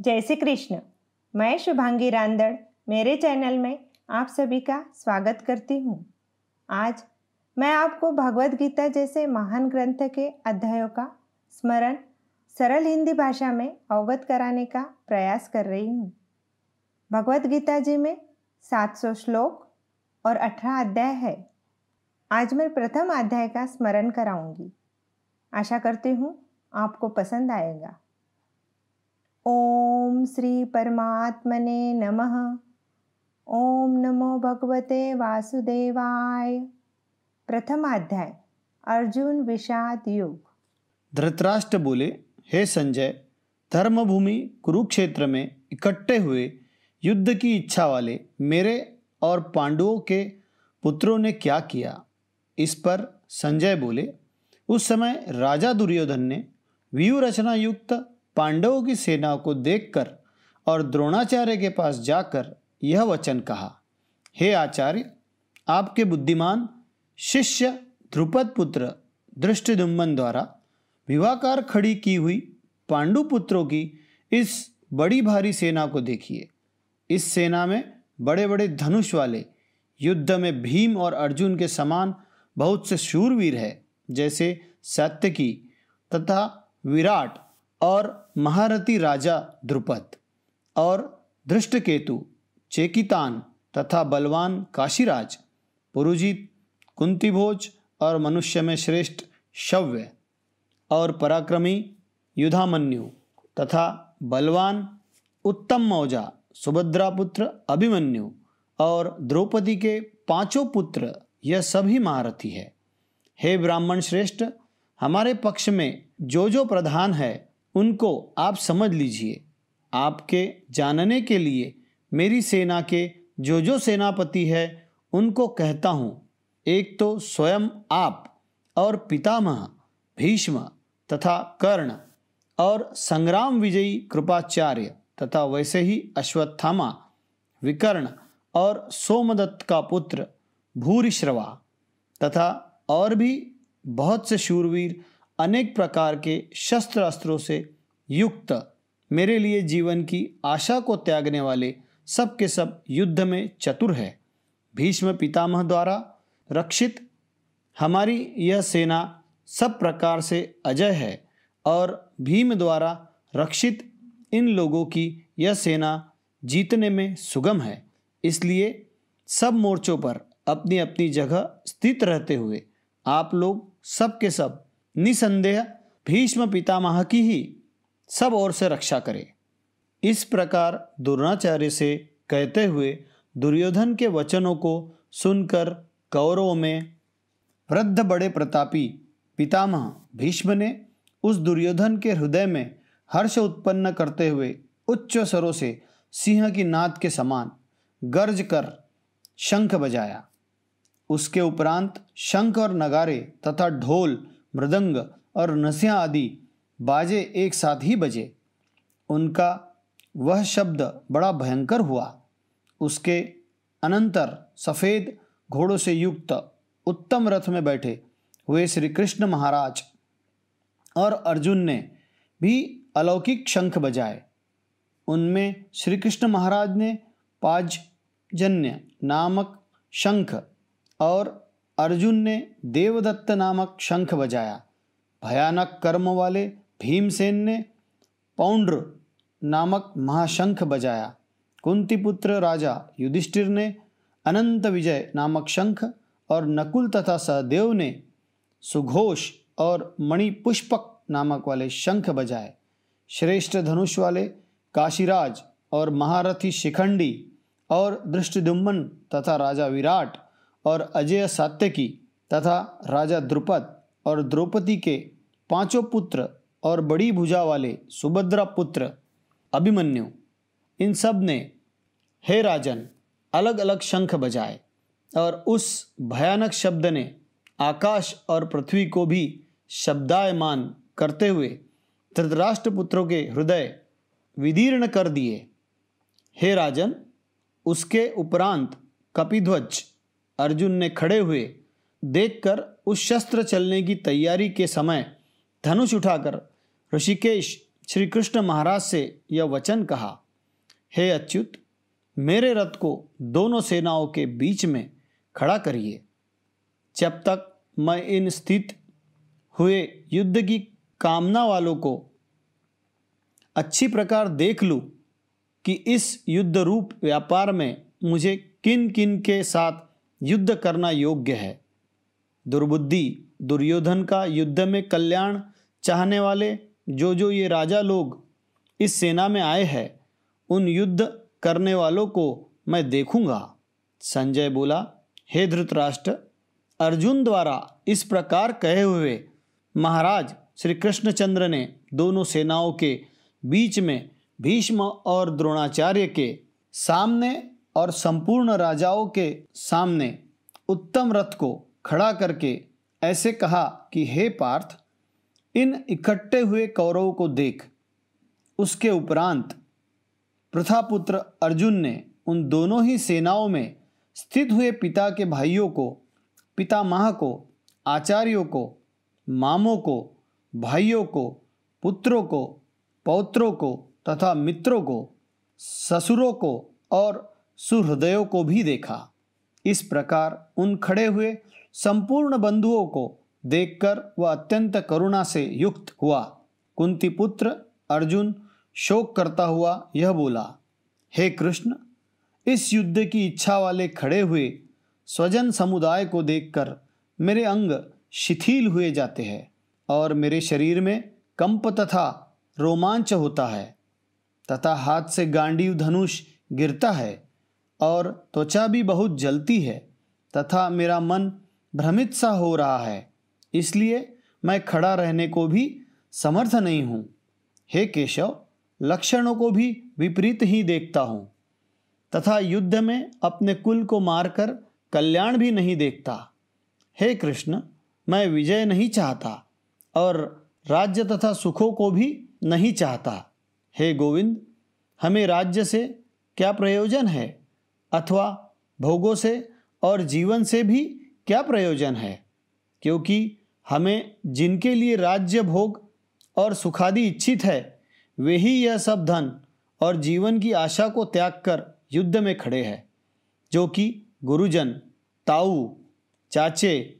जय श्री कृष्ण। मैं शुभांगी रांदड़, मेरे चैनल में आप सभी का स्वागत करती हूँ। आज मैं आपको भगवत गीता जैसे महान ग्रंथ के अध्यायों का स्मरण सरल हिंदी भाषा में अवगत कराने का प्रयास कर रही हूँ। भगवत गीता जी में 700 श्लोक और 18 अध्याय है। आज मैं प्रथम अध्याय का स्मरण कराऊँगी। आशा करती हूँ आपको पसंद आएगा। ओम श्री परमात्मने नमः। ओम नमो भगवते वासुदेवाय। प्रथम अध्याय, अर्जुन विषाद युग। धृतराष्ट्र बोले, हे संजय, धर्मभूमि कुरुक्षेत्र में इकट्ठे हुए युद्ध की इच्छा वाले मेरे और पांडवों के पुत्रों ने क्या किया? इस पर संजय बोले, उस समय राजा दुर्योधन ने व्यूह रचना युक्त पांडवों की सेना को देखकर और द्रोणाचार्य के पास जाकर यह वचन कहा, हे आचार्य, आपके बुद्धिमान शिष्य ध्रुपद पुत्र दृष्टिदुम्बन द्वारा विवाहकार खड़ी की हुई पांडु पुत्रों की इस बड़ी भारी सेना को देखिए। इस सेना में बड़े बड़े धनुष वाले युद्ध में भीम और अर्जुन के समान बहुत से शूरवीर है, जैसे सत्यकी तथा विराट और महारथी राजा द्रुपद और धृष्टकेतु, चेकितान तथा बलवान काशीराज पुरुजित कुंतीभोज और मनुष्य में श्रेष्ठ शव्य और पराक्रमी युधामन्यु तथा बलवान उत्तम मौजा सुभद्रा पुत्र अभिमन्यु और द्रौपदी के पाँचों पुत्र, यह सभी महारथी है। हे ब्राह्मण श्रेष्ठ, हमारे पक्ष में जो जो प्रधान है उनको आप समझ लीजिए। आपके जानने के लिए मेरी सेना के जो जो सेनापति है, उनको कहता हूँ, एक तो स्वयं आप और पितामह, भीष्म तथा कर्ण और संग्राम विजयी कृपाचार्य तथा वैसे ही अश्वत्थामा, विकर्ण और सोमदत्त का पुत्र भूरिश्रवा तथा और भी बहुत से शूरवीर अनेक प्रकार के शस्त्र अस्त्रों से युक्त। मेरे लिए जीवन की आशा को त्यागने वाले सब के सब युद्ध में चतुर है। भीष्म पितामह द्वारा रक्षित। हमारी यह सेना सब प्रकार से अजय है और भीम द्वारा रक्षित। इन लोगों की यह सेना जीतने में सुगम है। इसलिए सब मोर्चों पर अपनी अपनी जगह स्थित रहते हुए आप लोग सब के सब निसंदेह भीष्म पितामह की ही सब ओर से रक्षा करे। इस प्रकार द्रोणाचार्य से कहते हुए दुर्योधन के वचनों को सुनकर कौरवों में वृद्ध बड़े प्रतापी पितामह भीष्म ने उस दुर्योधन के हृदय में हर्ष उत्पन्न करते हुए उच्च स्वरों से सिंह की नाद के समान गर्ज कर शंख बजाया। उसके उपरांत शंख और नगारे तथा ढोल मृदंग और नसिया आदि बाजे एक साथ ही बजे। उनका वह शब्द बड़ा भयंकर हुआ। उसके अनंतर सफ़ेद घोड़ों से युक्त उत्तम रथ में बैठे हुए श्री कृष्ण महाराज और अर्जुन ने भी अलौकिक शंख बजाए। उनमें श्री कृष्ण महाराज ने पाजन्य नामक शंख और अर्जुन ने देवदत्त नामक शंख बजाया। भयानक कर्म वाले भीमसेन ने पौंड्र नामक महाशंख बजाया। कुंतीपुत्र राजा युधिष्ठिर ने अनंत विजय नामक शंख और नकुल तथा सहदेव ने सुघोष और मणिपुष्पक नामक वाले शंख बजाए। श्रेष्ठ धनुष वाले काशीराज और महारथी शिखंडी और दृष्टिदुम्मन तथा राजा विराट और अजय सात्यकी तथा राजा द्रुपद और द्रौपदी के पाँचों पुत्र और बड़ी भुजा वाले सुभद्रा पुत्र अभिमन्यु, इन सबने हे राजन अलग अलग शंख बजाए और उस भयानक शब्द ने आकाश और पृथ्वी को भी शब्दायमान करते हुए धृतराष्ट्र पुत्रों के हृदय विदीर्ण कर दिए। हे राजन, उसके उपरांत कपिध्वज अर्जुन ने खड़े हुए देखकर उस शस्त्र चलने की तैयारी के समय धनुष उठाकर ऋषिकेश श्री कृष्ण महाराज से यह वचन कहा, हे अच्युत, मेरे रथ को दोनों सेनाओं के बीच में खड़ा करिए। जब तक मैं इन स्थित हुए युद्ध की कामना वालों को अच्छी प्रकार देख लूँ कि इस युद्ध रूप व्यापार में मुझे किन किन के साथ युद्ध करना योग्य है। दुर्बुद्धि, दुर्योधन का युद्ध में कल्याण चाहने वाले जो जो ये राजा लोग इस सेना में आए हैं, उन युद्ध करने वालों को मैं देखूँगा। संजय बोला, हे धृतराष्ट्र, अर्जुन द्वारा इस प्रकार कहे हुए महाराज श्री कृष्णचंद्र ने दोनों सेनाओं के बीच में भीष्म और द्रोणाचार्य के सामने और संपूर्ण राजाओं के सामने उत्तम रथ को खड़ा करके ऐसे कहा कि, हे पार्थ, इन इकट्ठे हुए कौरवों को देख। उसके उपरांत प्रथापुत्र अर्जुन ने उन दोनों ही सेनाओं में स्थित हुए पिता के भाइयों को, पितामह को, आचार्यों को, मामों को, भाइयों को, पुत्रों को, पौत्रों को तथा मित्रों को, ससुरों को और सुहृदयों को भी देखा। इस प्रकार उन खड़े हुए संपूर्ण बंधुओं को देखकर वह अत्यंत करुणा से युक्त हुआ। कुंती पुत्र अर्जुन शोक करता हुआ यह बोला, हे कृष्ण, इस युद्ध की इच्छा वाले खड़े हुए स्वजन समुदाय को देखकर मेरे अंग शिथिल हुए जाते हैं और मेरे शरीर में कंप तथा रोमांच होता है। तथा हाथ से गांडीव धनुष गिरता है। और त्वचा भी बहुत जलती है तथा मेरा मन भ्रमित सा हो रहा है। इसलिए मैं खड़ा रहने को भी समर्थ नहीं हूँ। हे केशव, लक्षणों को भी विपरीत ही देखता हूँ तथा युद्ध में अपने कुल को मारकर कल्याण भी नहीं देखता। हे कृष्ण, मैं विजय नहीं चाहता और राज्य तथा सुखों को भी नहीं चाहता। हे गोविंद, हमें राज्य से क्या प्रयोजन है? अथवा भोगों से और जीवन से भी क्या प्रयोजन है? क्योंकि हमें जिनके लिए राज्य भोग और सुखादि इच्छित है, वे ही यह सब धन और जीवन की आशा को त्याग कर युद्ध में खड़े हैं, जो कि गुरुजन, ताऊ, चाचे,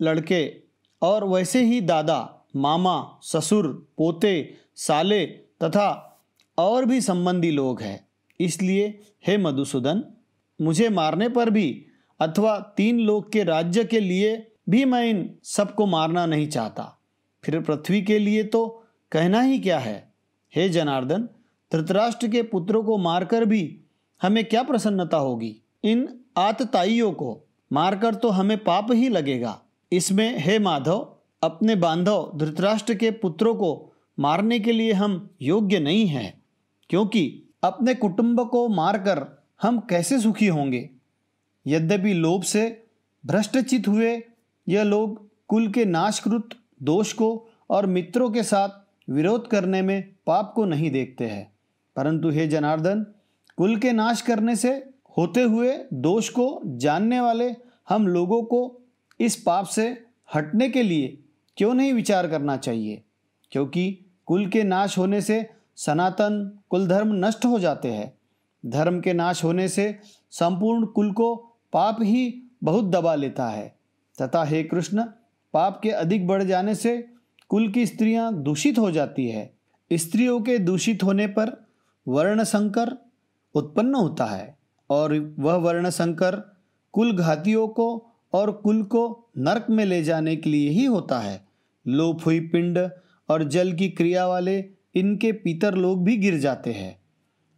लड़के और वैसे ही दादा, मामा, ससुर, पोते, साले तथा और भी संबंधी लोग हैं। इसलिए हे मधुसूदन मुझे मारने पर भी अथवा तीन लोक के राज्य के लिए भी मैं इन सबको मारना नहीं चाहता। फिर पृथ्वी के लिए तो कहना ही क्या है? हे जनार्दन, धृतराष्ट्र के पुत्रों को मारकर भी हमें क्या प्रसन्नता होगी? इन आतताइयों को मारकर तो हमें पाप ही लगेगा। इसमें, हे माधव, अपने बांधव धृतराष्ट्र के पुत्रों को मारने के लिए हम योग्य नहीं हैं, क्योंकि अपने कुटुंब को मारकर हम कैसे सुखी होंगे? यद्यपि लोभ से भ्रष्टचित हुए यह लोग कुल के नाशकृत दोष को और मित्रों के साथ विरोध करने में पाप को नहीं देखते हैं। परंतु हे जनार्दन, कुल के नाश करने से होते हुए दोष को जानने वाले हम लोगों को इस पाप से हटने के लिए क्यों नहीं विचार करना चाहिए? क्योंकि कुल के नाश होने से सनातन कुल धर्म नष्ट हो जाते हैं। धर्म के नाश होने से संपूर्ण कुल को पाप ही बहुत दबा लेता है। तथा हे कृष्ण, पाप के अधिक बढ़ जाने से कुल की स्त्रियाँ दूषित हो जाती है। स्त्रियों के दूषित होने पर वर्ण संकर उत्पन्न होता है और वह वर्ण संकर कुल घातियों को और कुल को नरक में ले जाने के लिए ही होता है। लोप हुई पिंड और जल की क्रिया वाले इनके पीतर लोग भी गिर जाते हैं।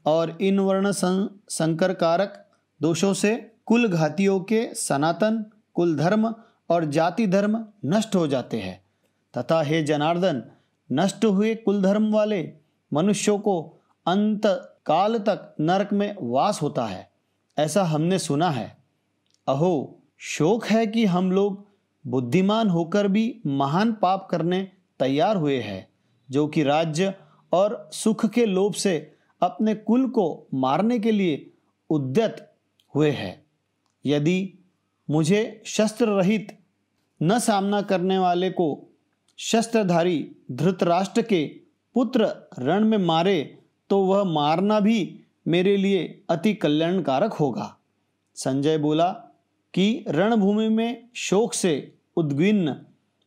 और इन वर्ण सं, संकर कारक दोषों से कुल घातियों के सनातन कुल धर्म और जाति धर्म नष्ट हो जाते हैं। तथा हे जनार्दन नष्ट हुए कुल धर्म वाले मनुष्यों को अंत काल तक नरक में वास होता है ऐसा हमने सुना है। अहो शोक है कि हम लोग बुद्धिमान होकर भी महान पाप करने तैयार हुए हैं जो कि राज्य और सुख के लोभ से अपने कुल को मारने के लिए उद्यत हुए हैं। यदि मुझे शस्त्र रहित न सामना करने वाले को शस्त्रधारी धृतराष्ट्र के पुत्र रण में मारे तो वह मारना भी मेरे लिए अति कल्याणकारक होगा। संजय बोला कि रणभूमि में शोक से उद्विन्न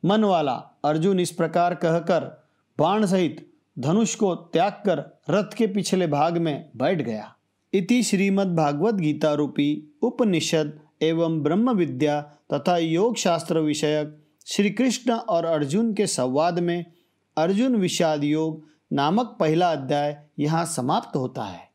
मन वाला अर्जुन इस प्रकार कहकर बाण सहित धनुष को त्याग कर रथ के पिछले भाग में बैठ गया। इति श्रीमद् भागवत गीता रूपी उपनिषद एवं ब्रह्म विद्या तथा योग शास्त्र विषयक श्री कृष्ण और अर्जुन के संवाद में अर्जुन विषाद योग नामक पहला अध्याय यहाँ समाप्त होता है।